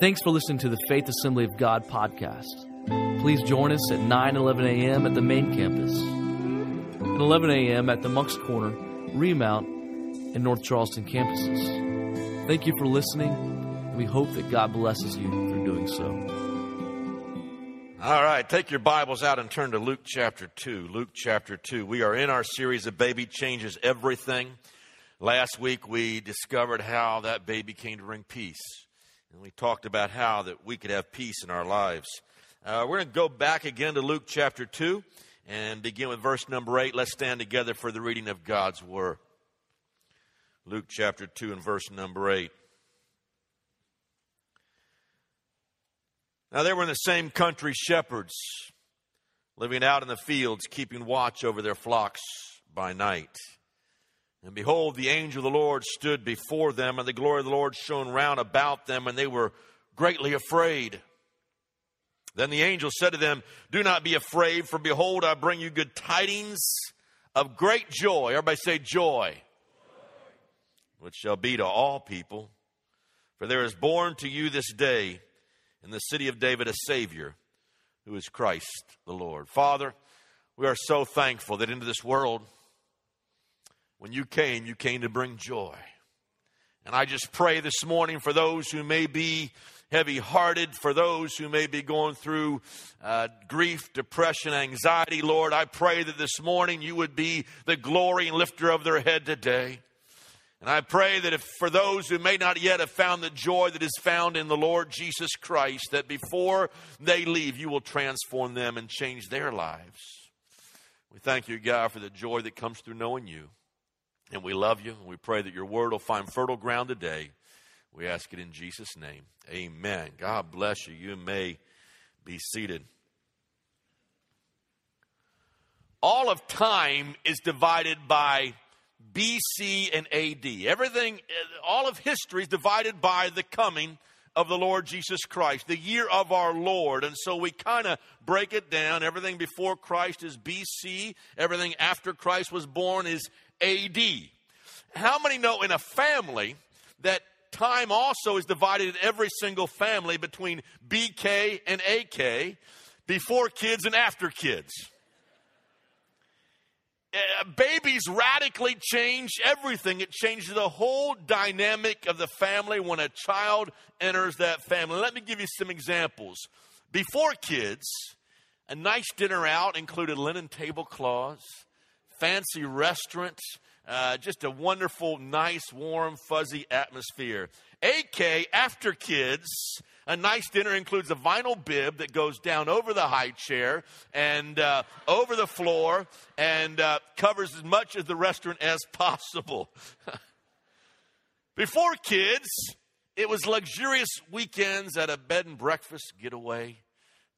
Thanks for listening to the Faith Assembly of God podcast. Please join us at 9 11 a.m. at the main campus, and 11 a.m. at the Moncks Corner, Remount, and North Charleston campuses. Thank you for listening, and we hope that God blesses you through doing so. All right, take your Bibles out and turn to Luke chapter 2. Luke chapter 2. We are in our series of Baby Changes Everything. Last week we discovered how that baby came to bring peace. And we talked about how that we could have peace in our lives. Uh, we're going to go back again to Luke chapter 2 and begin with verse number 8. Let's stand together for the reading of God's Word. Luke chapter 2 and verse number 8. Now, there were in the same country shepherds living out in the fields, keeping watch over their flocks by night. And behold, the angel of the Lord stood before them, and the glory of the Lord shone round about them, and they were greatly afraid. Then the angel said to them, Do not be afraid, for behold, I bring you good tidings of great joy. Everybody say joy. Which shall be to all people. For there is born to you this day in the city of David a Savior, who is Christ the Lord. Father, we are so thankful that into this world, when you came, you came to bring joy. And I just pray this morning for those who may be heavy hearted, for those who may be going through uh, grief, depression, anxiety, Lord, I pray that this morning you would be the glory and lifter of their head today. And I pray that if for those who may not yet have found the joy that is found in the Lord Jesus Christ, that before they leave, you will transform them and change their lives. We thank you, God, for the joy that comes through knowing you. And we love you, and we pray that your word will find fertile ground today. We ask it in Jesus' name. Amen. God bless you. You may be seated. All of time is divided by BC and AD. Everything, all of history is divided by the coming of the Lord Jesus Christ, the year of our Lord. And so we kind of break it down. Everything before Christ is BC, everything after Christ was born is AD. How many know in a family that time also is divided in every single family between BK and AK, before kids and after kids? Uh, babies radically change everything. It changes the whole dynamic of the family when a child enters that family. Let me give you some examples. Before kids, a nice dinner out included linen tablecloths, fancy restaurants, uh, just a wonderful, nice, warm, fuzzy atmosphere. AK, after kids, a nice dinner includes a vinyl bib that goes down over the high chair and uh, over the floor and uh, covers as much of the restaurant as possible. Before kids, it was luxurious weekends at a bed and breakfast getaway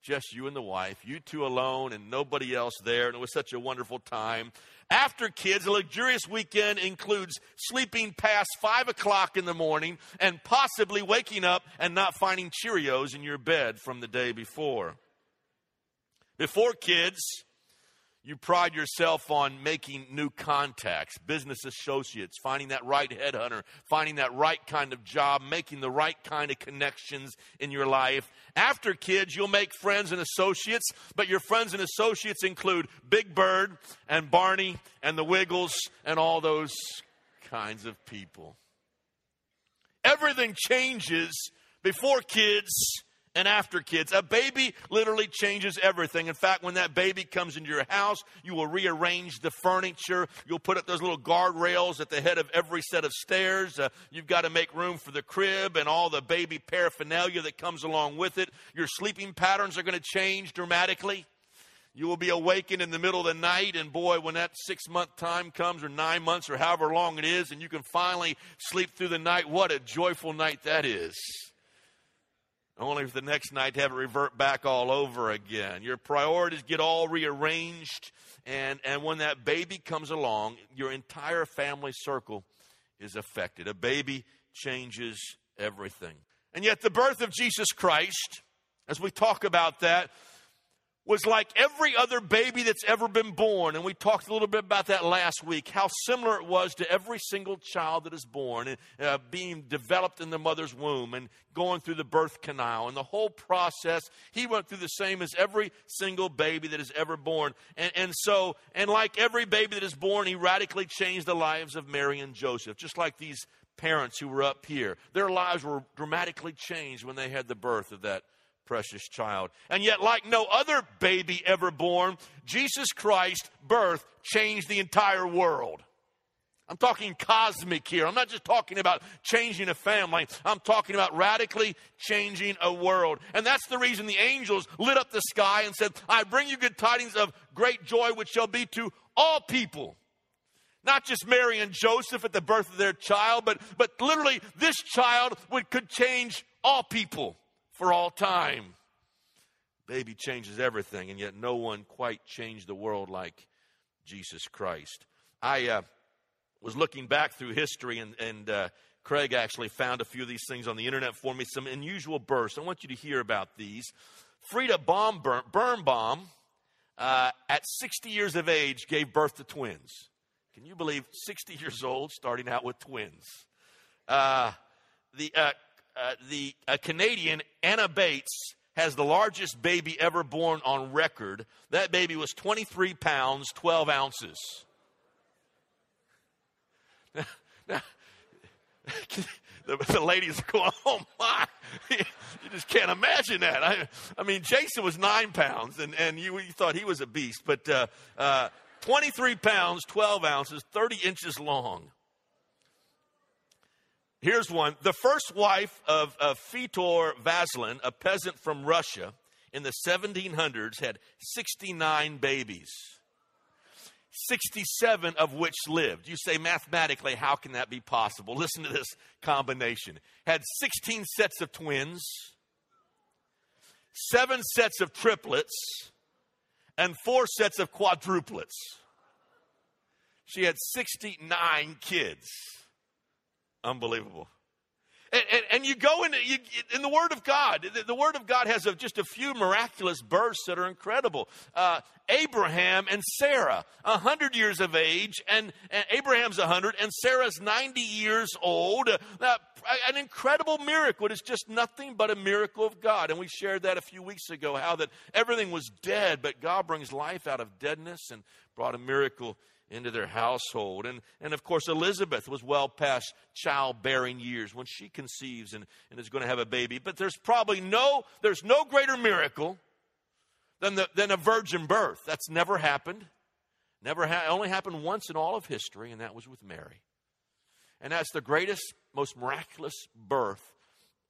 just you and the wife, you two alone and nobody else there, and it was such a wonderful time. After kids, a luxurious weekend includes sleeping past five o'clock in the morning and possibly waking up and not finding Cheerios in your bed from the day before. Before kids, you pride yourself on making new contacts, business associates, finding that right headhunter, finding that right kind of job, making the right kind of connections in your life. After kids, you'll make friends and associates, but your friends and associates include Big Bird and Barney and the Wiggles and all those kinds of people. Everything changes before kids and after kids. A baby literally changes everything. In fact, when that baby comes into your house, you will rearrange the furniture. You'll put up those little guardrails at the head of every set of stairs. Uh, you've got to make room for the crib and all the baby paraphernalia that comes along with it. Your sleeping patterns are going to change dramatically. You will be awakened in the middle of the night, and boy, when that six month time comes, or nine months, or however long it is, and you can finally sleep through the night, what a joyful night that is only for the next night to have it revert back all over again. Your priorities get all rearranged, and, and when that baby comes along, your entire family circle is affected. A baby changes everything. And yet, the birth of Jesus Christ, as we talk about that, was like every other baby that's ever been born. And we talked a little bit about that last week, how similar it was to every single child that is born and uh, being developed in the mother's womb and going through the birth canal. And the whole process, he went through the same as every single baby that is ever born. And, and so, and like every baby that is born, he radically changed the lives of Mary and Joseph, just like these parents who were up here. Their lives were dramatically changed when they had the birth of that precious child. And yet, like no other baby ever born, Jesus Christ's birth changed the entire world. I'm talking cosmic here. I'm not just talking about changing a family. I'm talking about radically changing a world. And that's the reason the angels lit up the sky and said, I bring you good tidings of great joy, which shall be to all people. Not just Mary and Joseph at the birth of their child, but, but literally this child would, could change all people for all time. Baby changes everything, and yet no one quite changed the world like Jesus Christ. I uh, was looking back through history, and, and uh, Craig actually found a few of these things on the internet for me, some unusual births. I want you to hear about these. Frida Baum, Birnbaum, uh, at 60 years of age, gave birth to twins. Can you believe 60 years old, starting out with twins? Uh, the uh, uh, the a Canadian Anna Bates has the largest baby ever born on record. That baby was 23 pounds, 12 ounces. Now, now the, the, ladies are going, oh my, you just can't imagine that. I, I mean, Jason was nine pounds, and, and you, you thought he was a beast, but uh, uh, 23 pounds, 12 ounces, 30 inches long. Here's one. The first wife of, of Fyodor Vaslin, a peasant from Russia in the 1700s, had 69 babies, 67 of which lived. You say mathematically, how can that be possible? Listen to this combination. Had 16 sets of twins, seven sets of triplets, and four sets of quadruplets. She had 69 kids. Unbelievable. And, and, and, you go in, you, in the Word of God. The, the Word of God has a, just a few miraculous births that are incredible. Uh, Abraham and Sarah, 100 years of age, and, and Abraham's 100, and Sarah's 90 years old. Uh, an incredible miracle. It is just nothing but a miracle of God. And we shared that a few weeks ago, how that everything was dead, but God brings life out of deadness and brought a miracle into their household. And, and of course, Elizabeth was well past childbearing years when she conceives and, and is going to have a baby. But there's probably no, there's no greater miracle than, the, than a virgin birth. That's never happened. Never ha- only happened once in all of history, and that was with Mary. And that's the greatest, most miraculous birth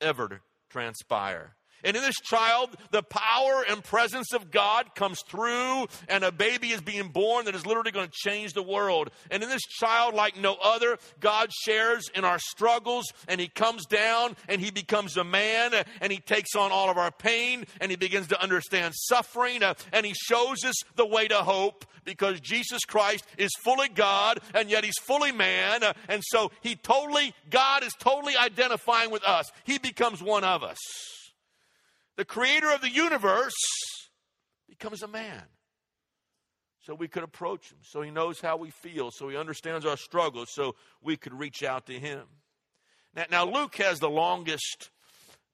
ever to transpire. And in this child, the power and presence of God comes through, and a baby is being born that is literally going to change the world. And in this child, like no other, God shares in our struggles, and He comes down and He becomes a man, and He takes on all of our pain, and He begins to understand suffering, uh, and He shows us the way to hope because Jesus Christ is fully God, and yet He's fully man. Uh, and so He totally, God is totally identifying with us. He becomes one of us the creator of the universe, becomes a man. So we could approach him, so he knows how we feel, so he understands our struggles, so we could reach out to him. Now, now Luke has the longest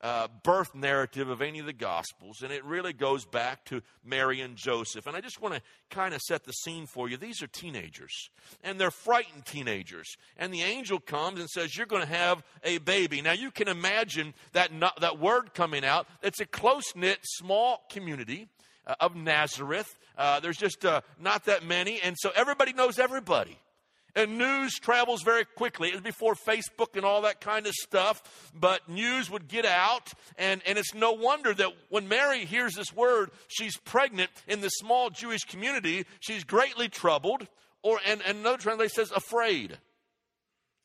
uh, birth narrative of any of the Gospels, and it really goes back to Mary and Joseph. And I just want to kind of set the scene for you. These are teenagers, and they're frightened teenagers. And the angel comes and says, You're going to have a baby. Now, you can imagine that, not, that word coming out. It's a close knit, small community uh, of Nazareth. Uh, there's just uh, not that many, and so everybody knows everybody. And news travels very quickly. It was before Facebook and all that kind of stuff, but news would get out. And, and it's no wonder that when Mary hears this word, she's pregnant in the small Jewish community, she's greatly troubled, or, and, and another translation says afraid.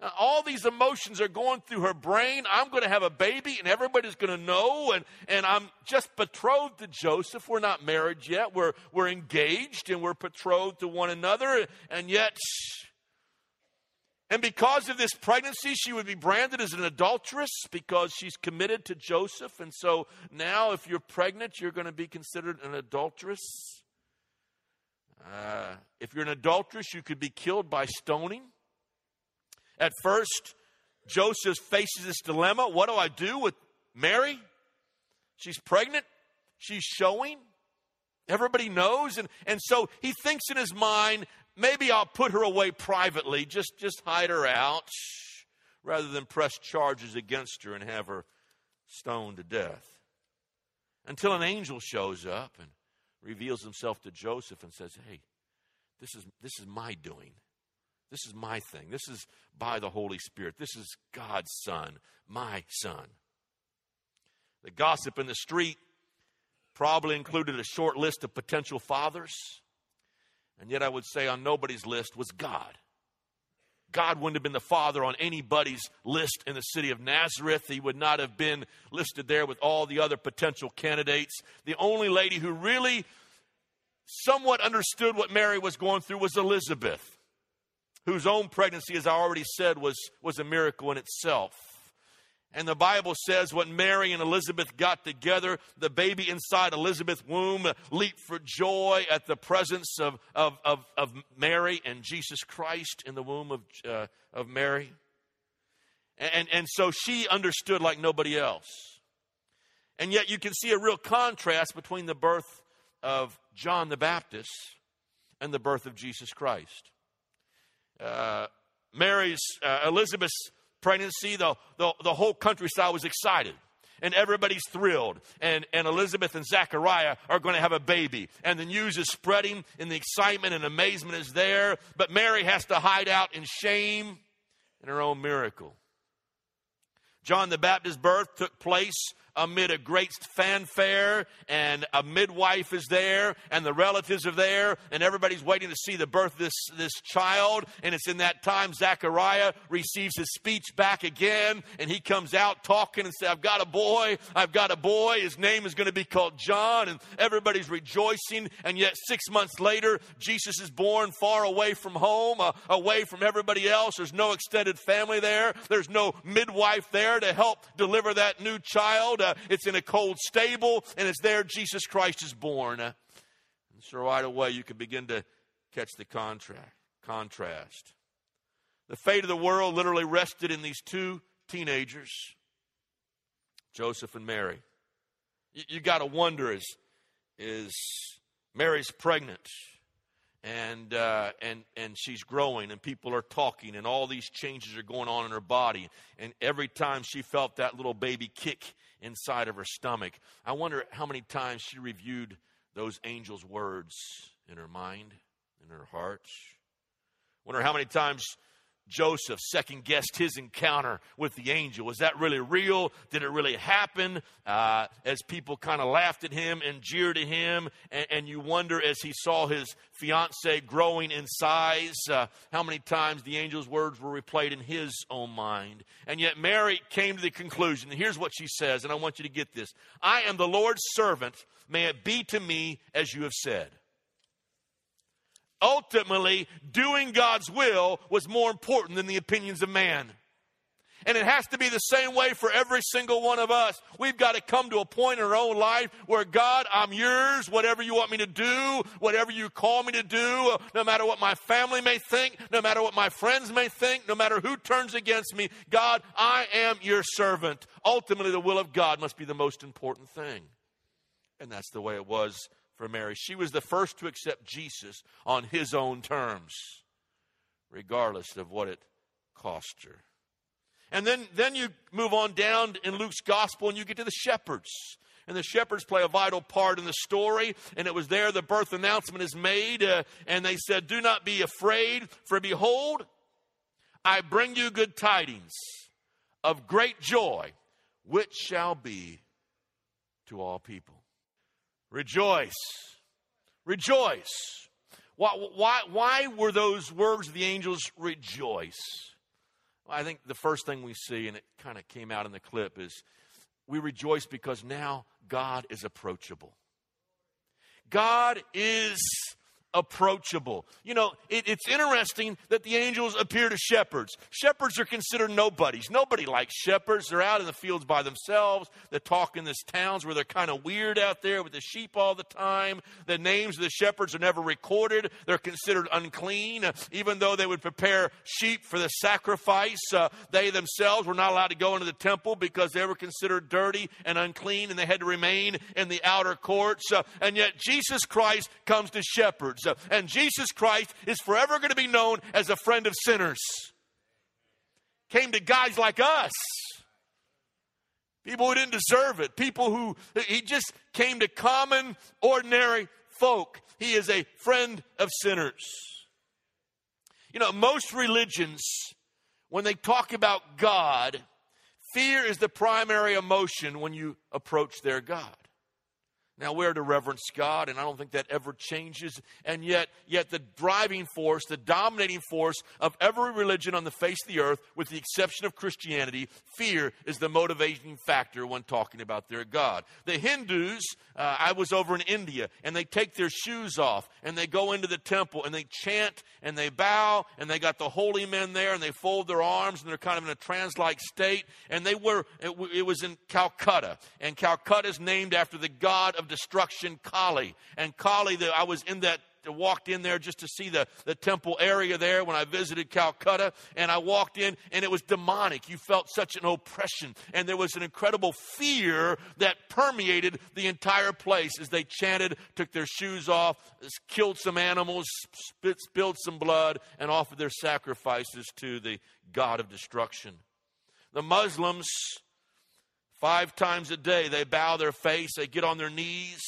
Now, all these emotions are going through her brain. I'm going to have a baby, and everybody's going to know. And, and I'm just betrothed to Joseph. We're not married yet. We're, we're engaged and we're betrothed to one another. And yet, And because of this pregnancy, she would be branded as an adulteress because she's committed to Joseph. And so now, if you're pregnant, you're going to be considered an adulteress. Uh, if you're an adulteress, you could be killed by stoning. At first, Joseph faces this dilemma what do I do with Mary? She's pregnant, she's showing. Everybody knows. And, and so he thinks in his mind, maybe I'll put her away privately, just, just hide her out, rather than press charges against her and have her stoned to death. Until an angel shows up and reveals himself to Joseph and says, Hey, this is, this is my doing. This is my thing. This is by the Holy Spirit. This is God's Son, my Son. The gossip in the street probably included a short list of potential fathers. And yet, I would say on nobody's list was God. God wouldn't have been the father on anybody's list in the city of Nazareth. He would not have been listed there with all the other potential candidates. The only lady who really somewhat understood what Mary was going through was Elizabeth whose own pregnancy, as I already said, was, was a miracle in itself. And the Bible says when Mary and Elizabeth got together, the baby inside Elizabeth's womb leaped for joy at the presence of, of, of, of Mary and Jesus Christ in the womb of, uh, of Mary. And, and so she understood like nobody else. And yet you can see a real contrast between the birth of John the Baptist and the birth of Jesus Christ uh, Mary's, uh, Elizabeth's pregnancy, the, the, the whole countryside was excited and everybody's thrilled. And, and Elizabeth and Zachariah are going to have a baby. And the news is spreading, and the excitement and amazement is there. But Mary has to hide out in shame in her own miracle. John the Baptist's birth took place amid a great fanfare, and a midwife is there, and the relatives are there, and everybody's waiting to see the birth of this, this child. And it's in that time Zechariah receives his speech back again, and he comes out talking and says, I've got a boy, I've got a boy, his name is going to be called John, and everybody's rejoicing. And yet, six months later, Jesus is born far away from home, uh, away from everybody else. There's no extended family there, there's no midwife there to help deliver that new child it's in a cold stable, and it's there Jesus Christ is born. And so right away you can begin to catch the contract, contrast. The fate of the world literally rested in these two teenagers, Joseph and Mary. You, you got to wonder is, is Mary's pregnant? And uh, and and she's growing, and people are talking, and all these changes are going on in her body. And every time she felt that little baby kick inside of her stomach, I wonder how many times she reviewed those angels' words in her mind, in her heart. Wonder how many times Joseph second guessed his encounter with the angel. Was that really real? Did it really happen? Uh, as people kind of laughed at him and jeered at him, and, and, you wonder as he saw his fiancee growing in size, uh, how many times the angel's words were replayed in his own mind. And yet Mary came to the conclusion, and here's what she says, and I want you to get this I am the Lord's servant. May it be to me as you have said ultimately doing God's will was more important than the opinions of man. And it has to be the same way for every single one of us. We've got to come to a point in our own life where God, I'm yours, whatever you want me to do, whatever you call me to do, no matter what my family may think, no matter what my friends may think, no matter who turns against me, God, I am your servant. Ultimately, the will of God must be the most important thing. And that's the way it was for Mary. She was the first to accept Jesus on his own terms, regardless of what it cost her. And then, then you move on down in Luke's gospel and you get to the shepherds. And the shepherds play a vital part in the story. And it was there the birth announcement is made. Uh, and they said, Do not be afraid, for behold, I bring you good tidings of great joy, which shall be to all people. Rejoice. Rejoice. Why, why, why were those words of the angels rejoice? Well, I think the first thing we see, and it kind of came out in the clip, is we rejoice because now God is approachable. God is approachable. You know, it, it's interesting that the angels appear to shepherds. Shepherds are considered nobodies. Nobody likes shepherds. They're out in the fields by themselves. They talk in these towns where they're kind of weird out there with the sheep all the time. The names of the shepherds are never recorded. They're considered unclean, even though they would prepare sheep for the sacrifice. Uh, they themselves were not allowed to go into the temple because they were considered dirty and unclean, and they had to remain in the outer courts. Uh, and yet Jesus Christ comes to shepherds. And Jesus Christ is forever going to be known as a friend of sinners. Came to guys like us. People who didn't deserve it. People who, he just came to common, ordinary folk. He is a friend of sinners. You know, most religions, when they talk about God, fear is the primary emotion when you approach their God. Now we're to reverence God, and I don't think that ever changes. And yet, yet the driving force, the dominating force of every religion on the face of the earth, with the exception of Christianity, fear is the motivating factor when talking about their God. The Hindus, uh, I was over in India, and they take their shoes off, and they go into the temple, and they chant, and they bow, and they got the holy men there, and they fold their arms, and they're kind of in a trance-like state. And they were, it, it was in Calcutta, and Calcutta is named after the god of of destruction, Kali. And Kali, the, I was in that walked in there just to see the, the temple area there when I visited Calcutta. And I walked in and it was demonic. You felt such an oppression. And there was an incredible fear that permeated the entire place as they chanted, took their shoes off, killed some animals, spit, spilled some blood, and offered their sacrifices to the God of destruction. The Muslims Five times a day, they bow their face, they get on their knees,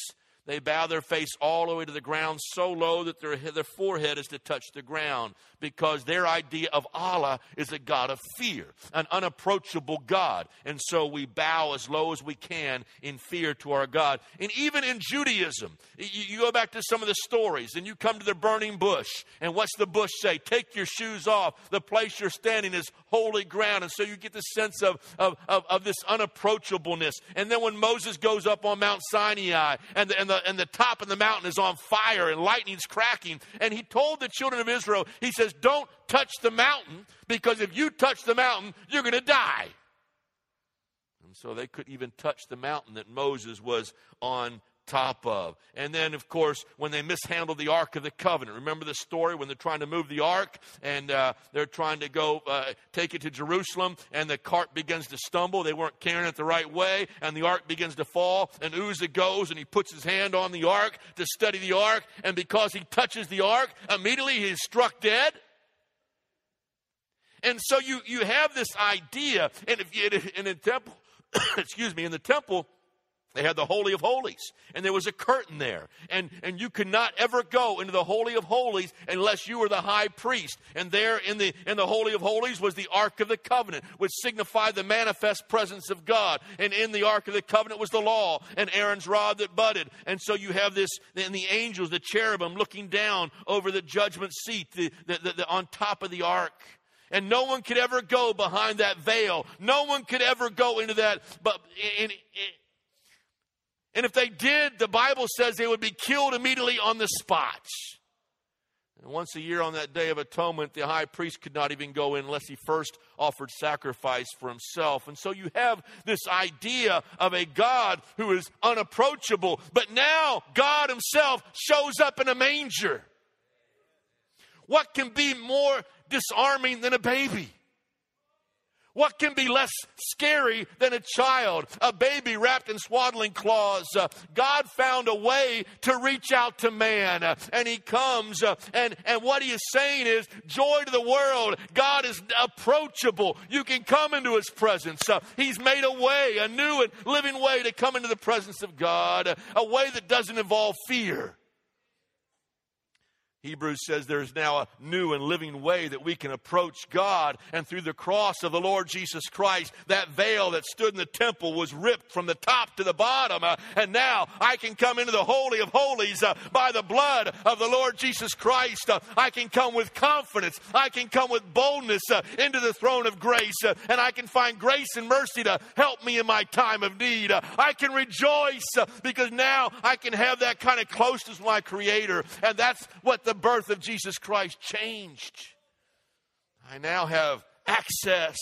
they bow their face all the way to the ground so low that their, their forehead is to touch the ground because their idea of Allah is a God of fear, an unapproachable God. And so we bow as low as we can in fear to our God. And even in Judaism, you, go back to some of the stories and you come to the burning bush. And what's the bush say? Take your shoes off. The place you're standing is holy ground. And so you get the sense of, of, of, of this unapproachableness. And then when Moses goes up on Mount Sinai and the, and, the, and the top of the mountain is on fire and lightning's cracking, and he told the children of Israel, he said, says, Don't touch the mountain because if you touch the mountain, you're going to die. And so they couldn't even touch the mountain that Moses was on top of. And then, of course, when they mishandled the Ark of the Covenant. Remember the story when they're trying to move the Ark and uh, they're trying to go uh, take it to Jerusalem and the cart begins to stumble. They weren't carrying it the right way and the Ark begins to fall. And Uzzah goes and he puts his hand on the Ark to study the Ark. And because he touches the Ark, immediately he is struck dead. And so you, you have this idea, and if you, in the temple, excuse me, in the temple, they had the Holy of Holies, and there was a curtain there. And, and you could not ever go into the Holy of Holies unless you were the high priest. And there in the, in the Holy of Holies was the Ark of the Covenant, which signified the manifest presence of God. And in the Ark of the Covenant was the law and Aaron's rod that budded. And so you have this, and the angels, the cherubim, looking down over the judgment seat the, the, the, the on top of the Ark. And no one could ever go behind that veil. No one could ever go into that. But in, in, and if they did, the Bible says they would be killed immediately on the spot. And once a year on that Day of Atonement, the high priest could not even go in unless he first offered sacrifice for himself. And so you have this idea of a God who is unapproachable, but now God himself shows up in a manger. What can be more disarming than a baby? What can be less scary than a child, a baby wrapped in swaddling cloths? Uh, God found a way to reach out to man, uh, and He comes, uh, and, and what He is saying is joy to the world. God is approachable. You can come into His presence. Uh, he's made a way, a new and living way to come into the presence of God, a way that doesn't involve fear. Hebrews says there's now a new and living way that we can approach God. And through the cross of the Lord Jesus Christ, that veil that stood in the temple was ripped from the top to the bottom. Uh, and now I can come into the Holy of Holies uh, by the blood of the Lord Jesus Christ. Uh, I can come with confidence. I can come with boldness uh, into the throne of grace. Uh, and I can find grace and mercy to help me in my time of need. Uh, I can rejoice because now I can have that kind of closeness with my Creator. And that's what the birth of Jesus Christ changed. I now have access.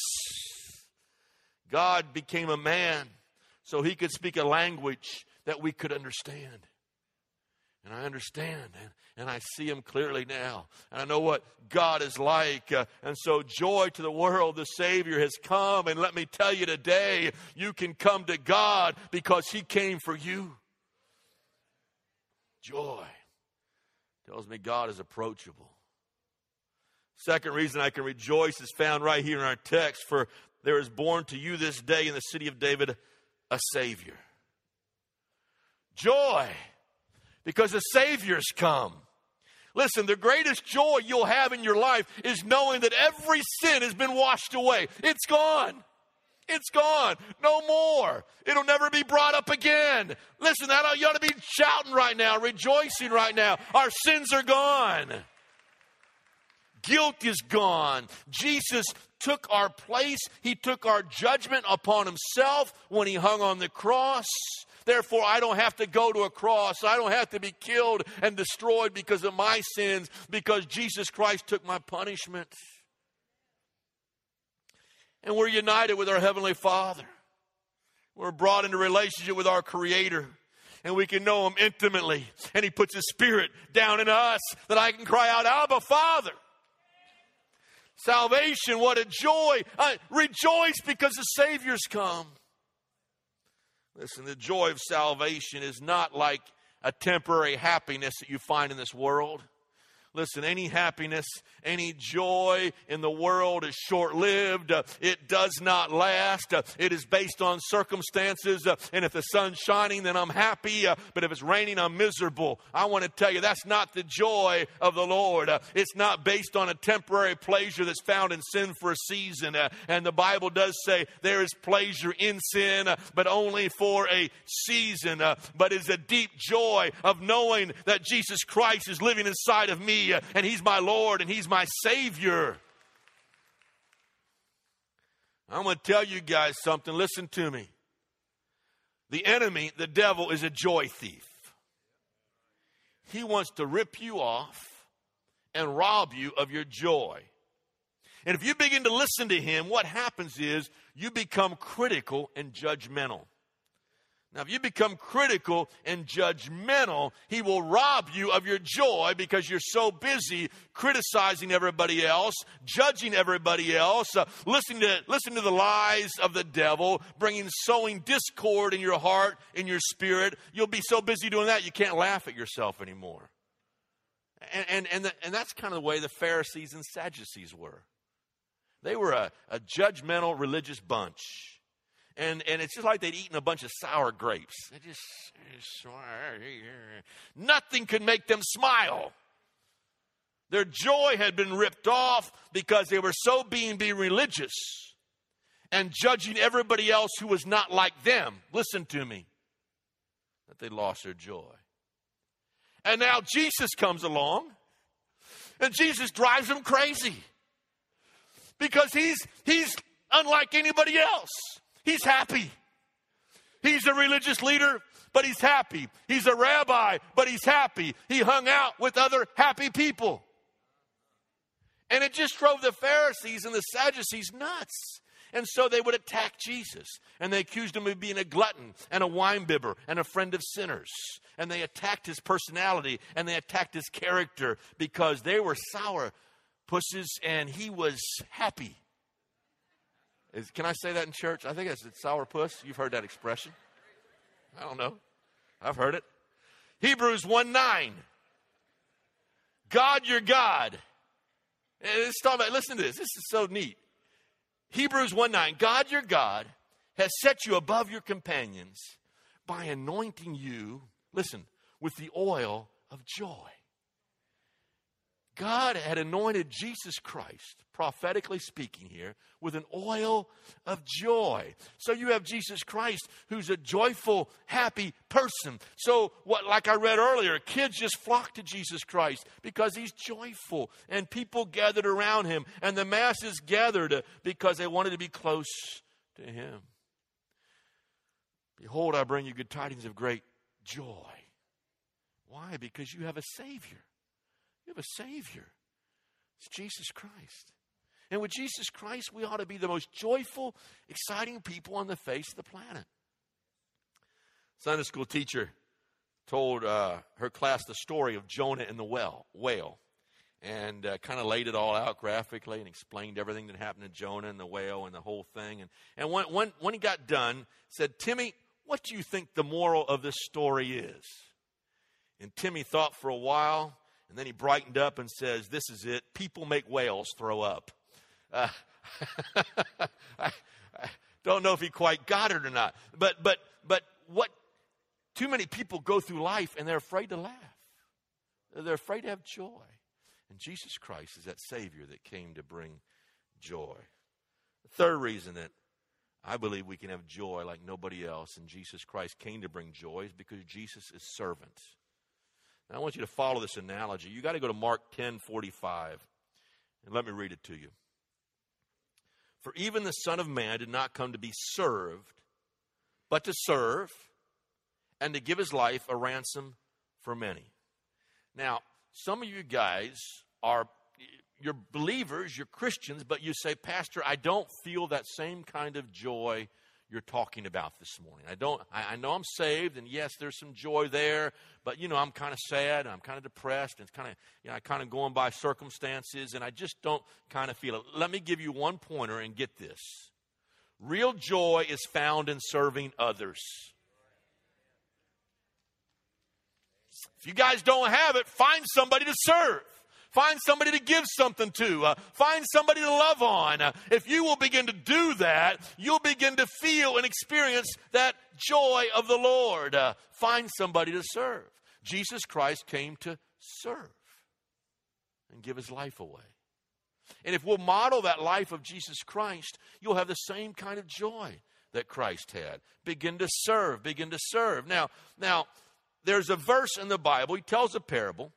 God became a man so he could speak a language that we could understand. And I understand, and, and I see him clearly now. And I know what God is like. Uh, and so, joy to the world, the Savior has come. And let me tell you today, you can come to God because he came for you. Joy tells me God is approachable. Second reason I can rejoice is found right here in our text for there is born to you this day in the city of David a Savior. Joy, because a Savior's come. Listen, the greatest joy you'll have in your life is knowing that every sin has been washed away. It's gone. It's gone. No more. It'll never be brought up again. Listen, that you ought to be shouting right now, rejoicing right now. Our sins are gone. Guilt is gone. Jesus took our place. He took our judgment upon himself when he hung on the cross. Therefore, I don't have to go to a cross. I don't have to be killed and destroyed because of my sins, because Jesus Christ took my punishment and we're united with our Heavenly Father. We're brought into relationship with our Creator and we can know Him intimately. And He puts His Spirit down in us that I can cry out, Abba, Father. Salvation, what a joy. I rejoice because the Savior's come. Listen, the joy of salvation is not like a temporary happiness that you find in this world. Listen, any happiness, any joy in the world is short lived. It does not last. It is based on circumstances. And if the sun's shining, then I'm happy. But if it's raining, I'm miserable. I want to tell you that's not the joy of the Lord. It's not based on a temporary pleasure that's found in sin for a season. And the Bible does say there is pleasure in sin, but only for a season. but it's a deep joy of knowing that Jesus Christ is living inside of me Uh, and He's my Lord and He's my Savior. I'm going to tell you guys something. Listen to me. The enemy, the devil, is a joy thief. He wants to rip you off and rob you of your joy. And if you begin to listen to him, what happens is you become critical and judgmental. Now, if you become critical and judgmental, he will rob you of your joy because you're so busy criticizing everybody else, judging everybody else, uh, listening to listening to the lies of the devil, bringing sowing discord in your heart, in your spirit. You'll be so busy doing that you can't laugh at yourself anymore. And and and, the, and that's kind of the way the Pharisees and Sadducees were. They were a, a judgmental religious bunch and and it's just like they'd eaten a bunch of sour grapes. They just, nothing could make them smile. Their joy had been ripped off because they were so being be religious and judging everybody else who was not like them. Listen to me. That they lost their joy. And now Jesus comes along and Jesus drives them crazy because he's he's unlike anybody else. He's happy. He's a religious leader, but he's happy. He's a rabbi, but he's happy. He hung out with other happy people. And it just drove the Pharisees and the Sadducees nuts. And so they would attack Jesus. And they accused him of being a glutton and a winebibber and a friend of sinners. And they attacked his personality and they attacked his character because they were sour pusses and he was happy. Is, can I say that in church? I think it's, it's sourpuss. You've heard that expression. I don't know. I've heard it. Hebrews 1 9. God your God. Let's talk about, listen to this. This is so neat. Hebrews 1 9. God your God has set you above your companions by anointing you, listen, with the oil of joy. God had anointed Jesus Christ, prophetically speaking here, with an oil of joy. So you have Jesus Christ who's a joyful, happy person. So what like I read earlier, kids just flock to Jesus Christ because he's joyful and people gathered around him and the masses gathered because they wanted to be close to him. Behold, I bring you good tidings of great joy. Why? Because you have a savior. You have a Savior. It's Jesus Christ. And with Jesus Christ, we ought to be the most joyful, exciting people on the face of the planet. Sunday school teacher told uh, her class the story of Jonah and the well, whale and uh, kind of laid it all out graphically and explained everything that happened to Jonah and the whale and the whole thing. And, and when, when, when he got done, said, Timmy, what do you think the moral of this story is? And Timmy thought for a while and then he brightened up and says, This is it. People make whales throw up. Uh, I, I don't know if he quite got it or not. But, but, but what too many people go through life and they're afraid to laugh, they're afraid to have joy. And Jesus Christ is that Savior that came to bring joy. The third reason that I believe we can have joy like nobody else, and Jesus Christ came to bring joy, is because Jesus is servant. Now, I want you to follow this analogy. You got to go to Mark 10 45, and let me read it to you. For even the Son of Man did not come to be served, but to serve and to give his life a ransom for many. Now, some of you guys are you're believers, you're Christians, but you say, Pastor, I don't feel that same kind of joy you're talking about this morning. I don't I, I, know I'm saved and yes, there's some joy there, but you know, I'm kind of sad, I'm kind of depressed, and it's kind of you know, I kind of going by circumstances and I just don't kind of feel it. Let me give you one pointer and get this. Real joy is found in serving others. If you guys don't have it, find somebody to serve. Find somebody to give something to. Uh, find somebody to love on. Uh, if you will begin to do that, you'll begin to feel and experience that joy of the Lord. Uh, find somebody to serve. Jesus Christ came to serve and give his life away. And if we'll model that life of Jesus Christ, you'll have the same kind of joy that Christ had. Begin to serve, begin to serve. Now, now there's a verse in the Bible, he tells a parable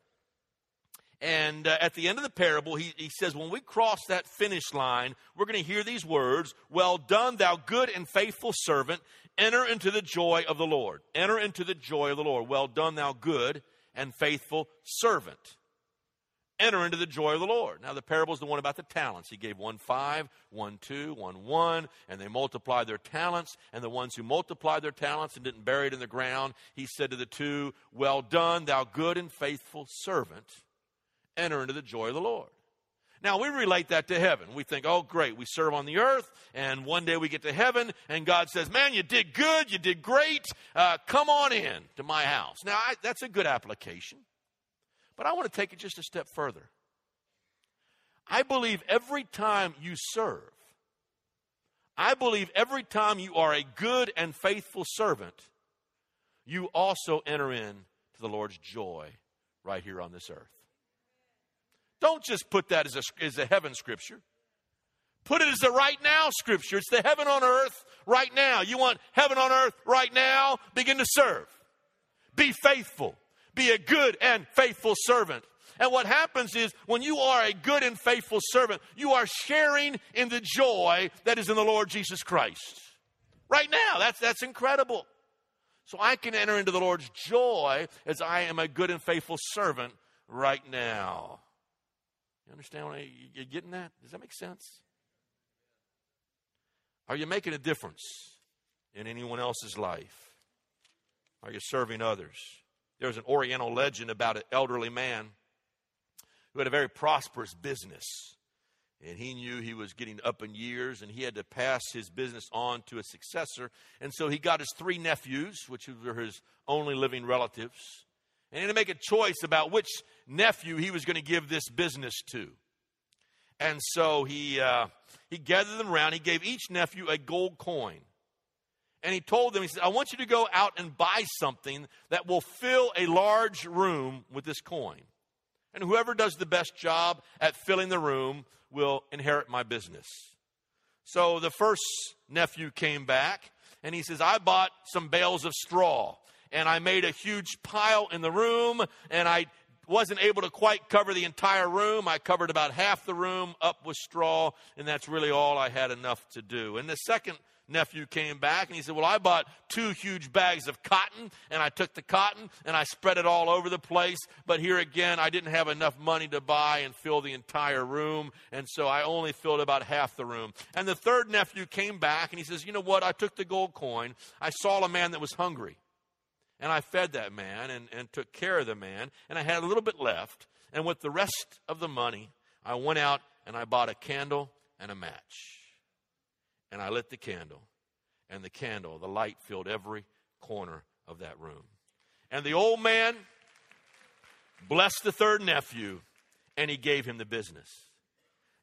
and uh, at the end of the parable, he, he says, When we cross that finish line, we're going to hear these words Well done, thou good and faithful servant. Enter into the joy of the Lord. Enter into the joy of the Lord. Well done, thou good and faithful servant. Enter into the joy of the Lord. Now, the parable is the one about the talents. He gave one five, one two, one one, and they multiplied their talents. And the ones who multiplied their talents and didn't bury it in the ground, he said to the two, Well done, thou good and faithful servant enter into the joy of the Lord. Now, we relate that to heaven. We think, oh, great, we serve on the earth, and one day we get to heaven, and God says, man, you did good, you did great, uh, come on in to my house. Now, I, that's a good application, but I want to take it just a step further. I believe every time you serve, I believe every time you are a good and faithful servant, you also enter in to the Lord's joy right here on this earth. Don't just put that as a, as a heaven scripture. Put it as a right now scripture. It's the heaven on earth right now. You want heaven on earth right now? Begin to serve. Be faithful. Be a good and faithful servant. And what happens is when you are a good and faithful servant, you are sharing in the joy that is in the Lord Jesus Christ. Right now, that's, that's incredible. So I can enter into the Lord's joy as I am a good and faithful servant right now. You understand what I, you're getting that? Does that make sense? Are you making a difference in anyone else's life? Are you serving others? There's an Oriental legend about an elderly man who had a very prosperous business. And he knew he was getting up in years and he had to pass his business on to a successor. And so he got his three nephews, which were his only living relatives, and he had to make a choice about which nephew he was going to give this business to. And so he, uh, he gathered them around. He gave each nephew a gold coin. And he told them, he said, I want you to go out and buy something that will fill a large room with this coin. And whoever does the best job at filling the room will inherit my business. So the first nephew came back and he says, I bought some bales of straw and I made a huge pile in the room and I wasn't able to quite cover the entire room. I covered about half the room up with straw, and that's really all I had enough to do. And the second nephew came back and he said, Well, I bought two huge bags of cotton and I took the cotton and I spread it all over the place. But here again, I didn't have enough money to buy and fill the entire room. And so I only filled about half the room. And the third nephew came back and he says, You know what? I took the gold coin. I saw a man that was hungry. And I fed that man and, and took care of the man. And I had a little bit left. And with the rest of the money, I went out and I bought a candle and a match and I lit the candle, and the candle, the light filled every corner of that room. And the old man blessed the third nephew, and he gave him the business.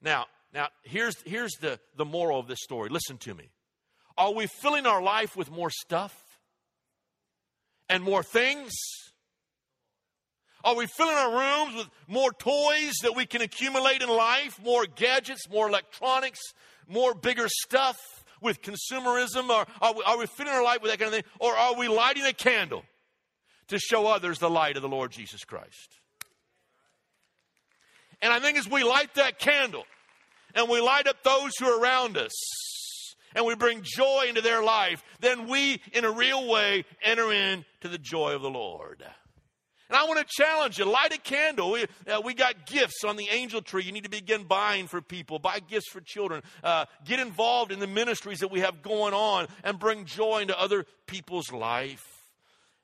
Now, now here's, here's the, the moral of this story. Listen to me. Are we filling our life with more stuff and more things? Are we filling our rooms with more toys that we can accumulate in life, more gadgets, more electronics, more bigger stuff with consumerism? Are we, are we filling our life with that kind of thing? Or are we lighting a candle to show others the light of the Lord Jesus Christ? And I think as we light that candle and we light up those who are around us and we bring joy into their life, then we, in a real way, enter into the joy of the Lord. And I want to challenge you light a candle. We, uh, we got gifts on the angel tree. You need to begin buying for people, buy gifts for children, uh, get involved in the ministries that we have going on, and bring joy into other people's life.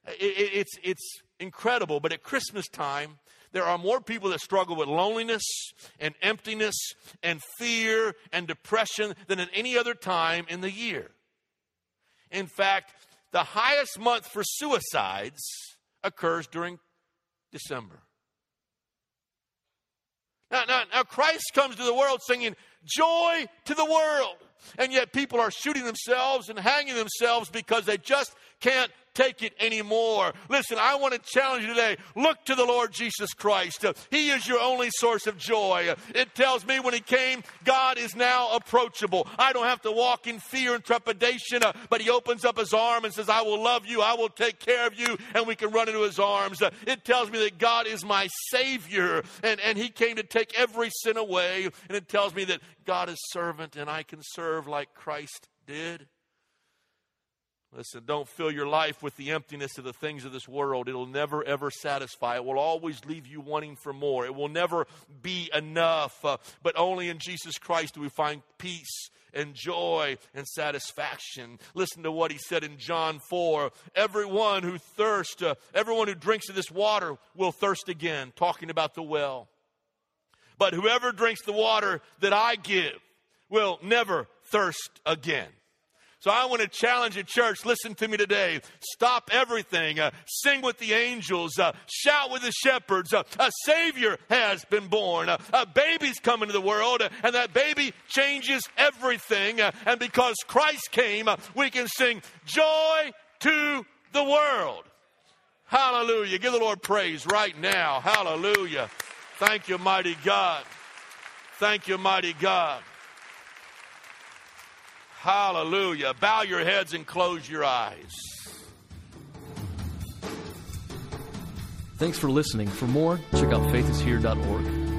It, it, it's, it's incredible, but at Christmas time, there are more people that struggle with loneliness and emptiness and fear and depression than at any other time in the year. In fact, the highest month for suicides occurs during December. Now, now, now Christ comes to the world singing, Joy to the world. And yet people are shooting themselves and hanging themselves because they just can't take it anymore. Listen, I want to challenge you today. Look to the Lord Jesus Christ. He is your only source of joy. It tells me when He came, God is now approachable. I don't have to walk in fear and trepidation, uh, but He opens up His arm and says, I will love you, I will take care of you, and we can run into His arms. It tells me that God is my Savior, and, and He came to take every sin away, and it tells me that God is servant, and I can serve like Christ did. Listen, don't fill your life with the emptiness of the things of this world. It'll never, ever satisfy. It will always leave you wanting for more. It will never be enough. Uh, but only in Jesus Christ do we find peace and joy and satisfaction. Listen to what he said in John 4 Everyone who thirsts, uh, everyone who drinks of this water will thirst again, talking about the well. But whoever drinks the water that I give will never thirst again. So I want to challenge you, church. Listen to me today. Stop everything. Uh, sing with the angels. Uh, shout with the shepherds. Uh, a Savior has been born. Uh, a baby's come into the world, uh, and that baby changes everything. Uh, and because Christ came, we can sing joy to the world. Hallelujah. Give the Lord praise right now. Hallelujah. Thank you, mighty God. Thank you, mighty God. Hallelujah. Bow your heads and close your eyes. Thanks for listening. For more, check out faithishere.org.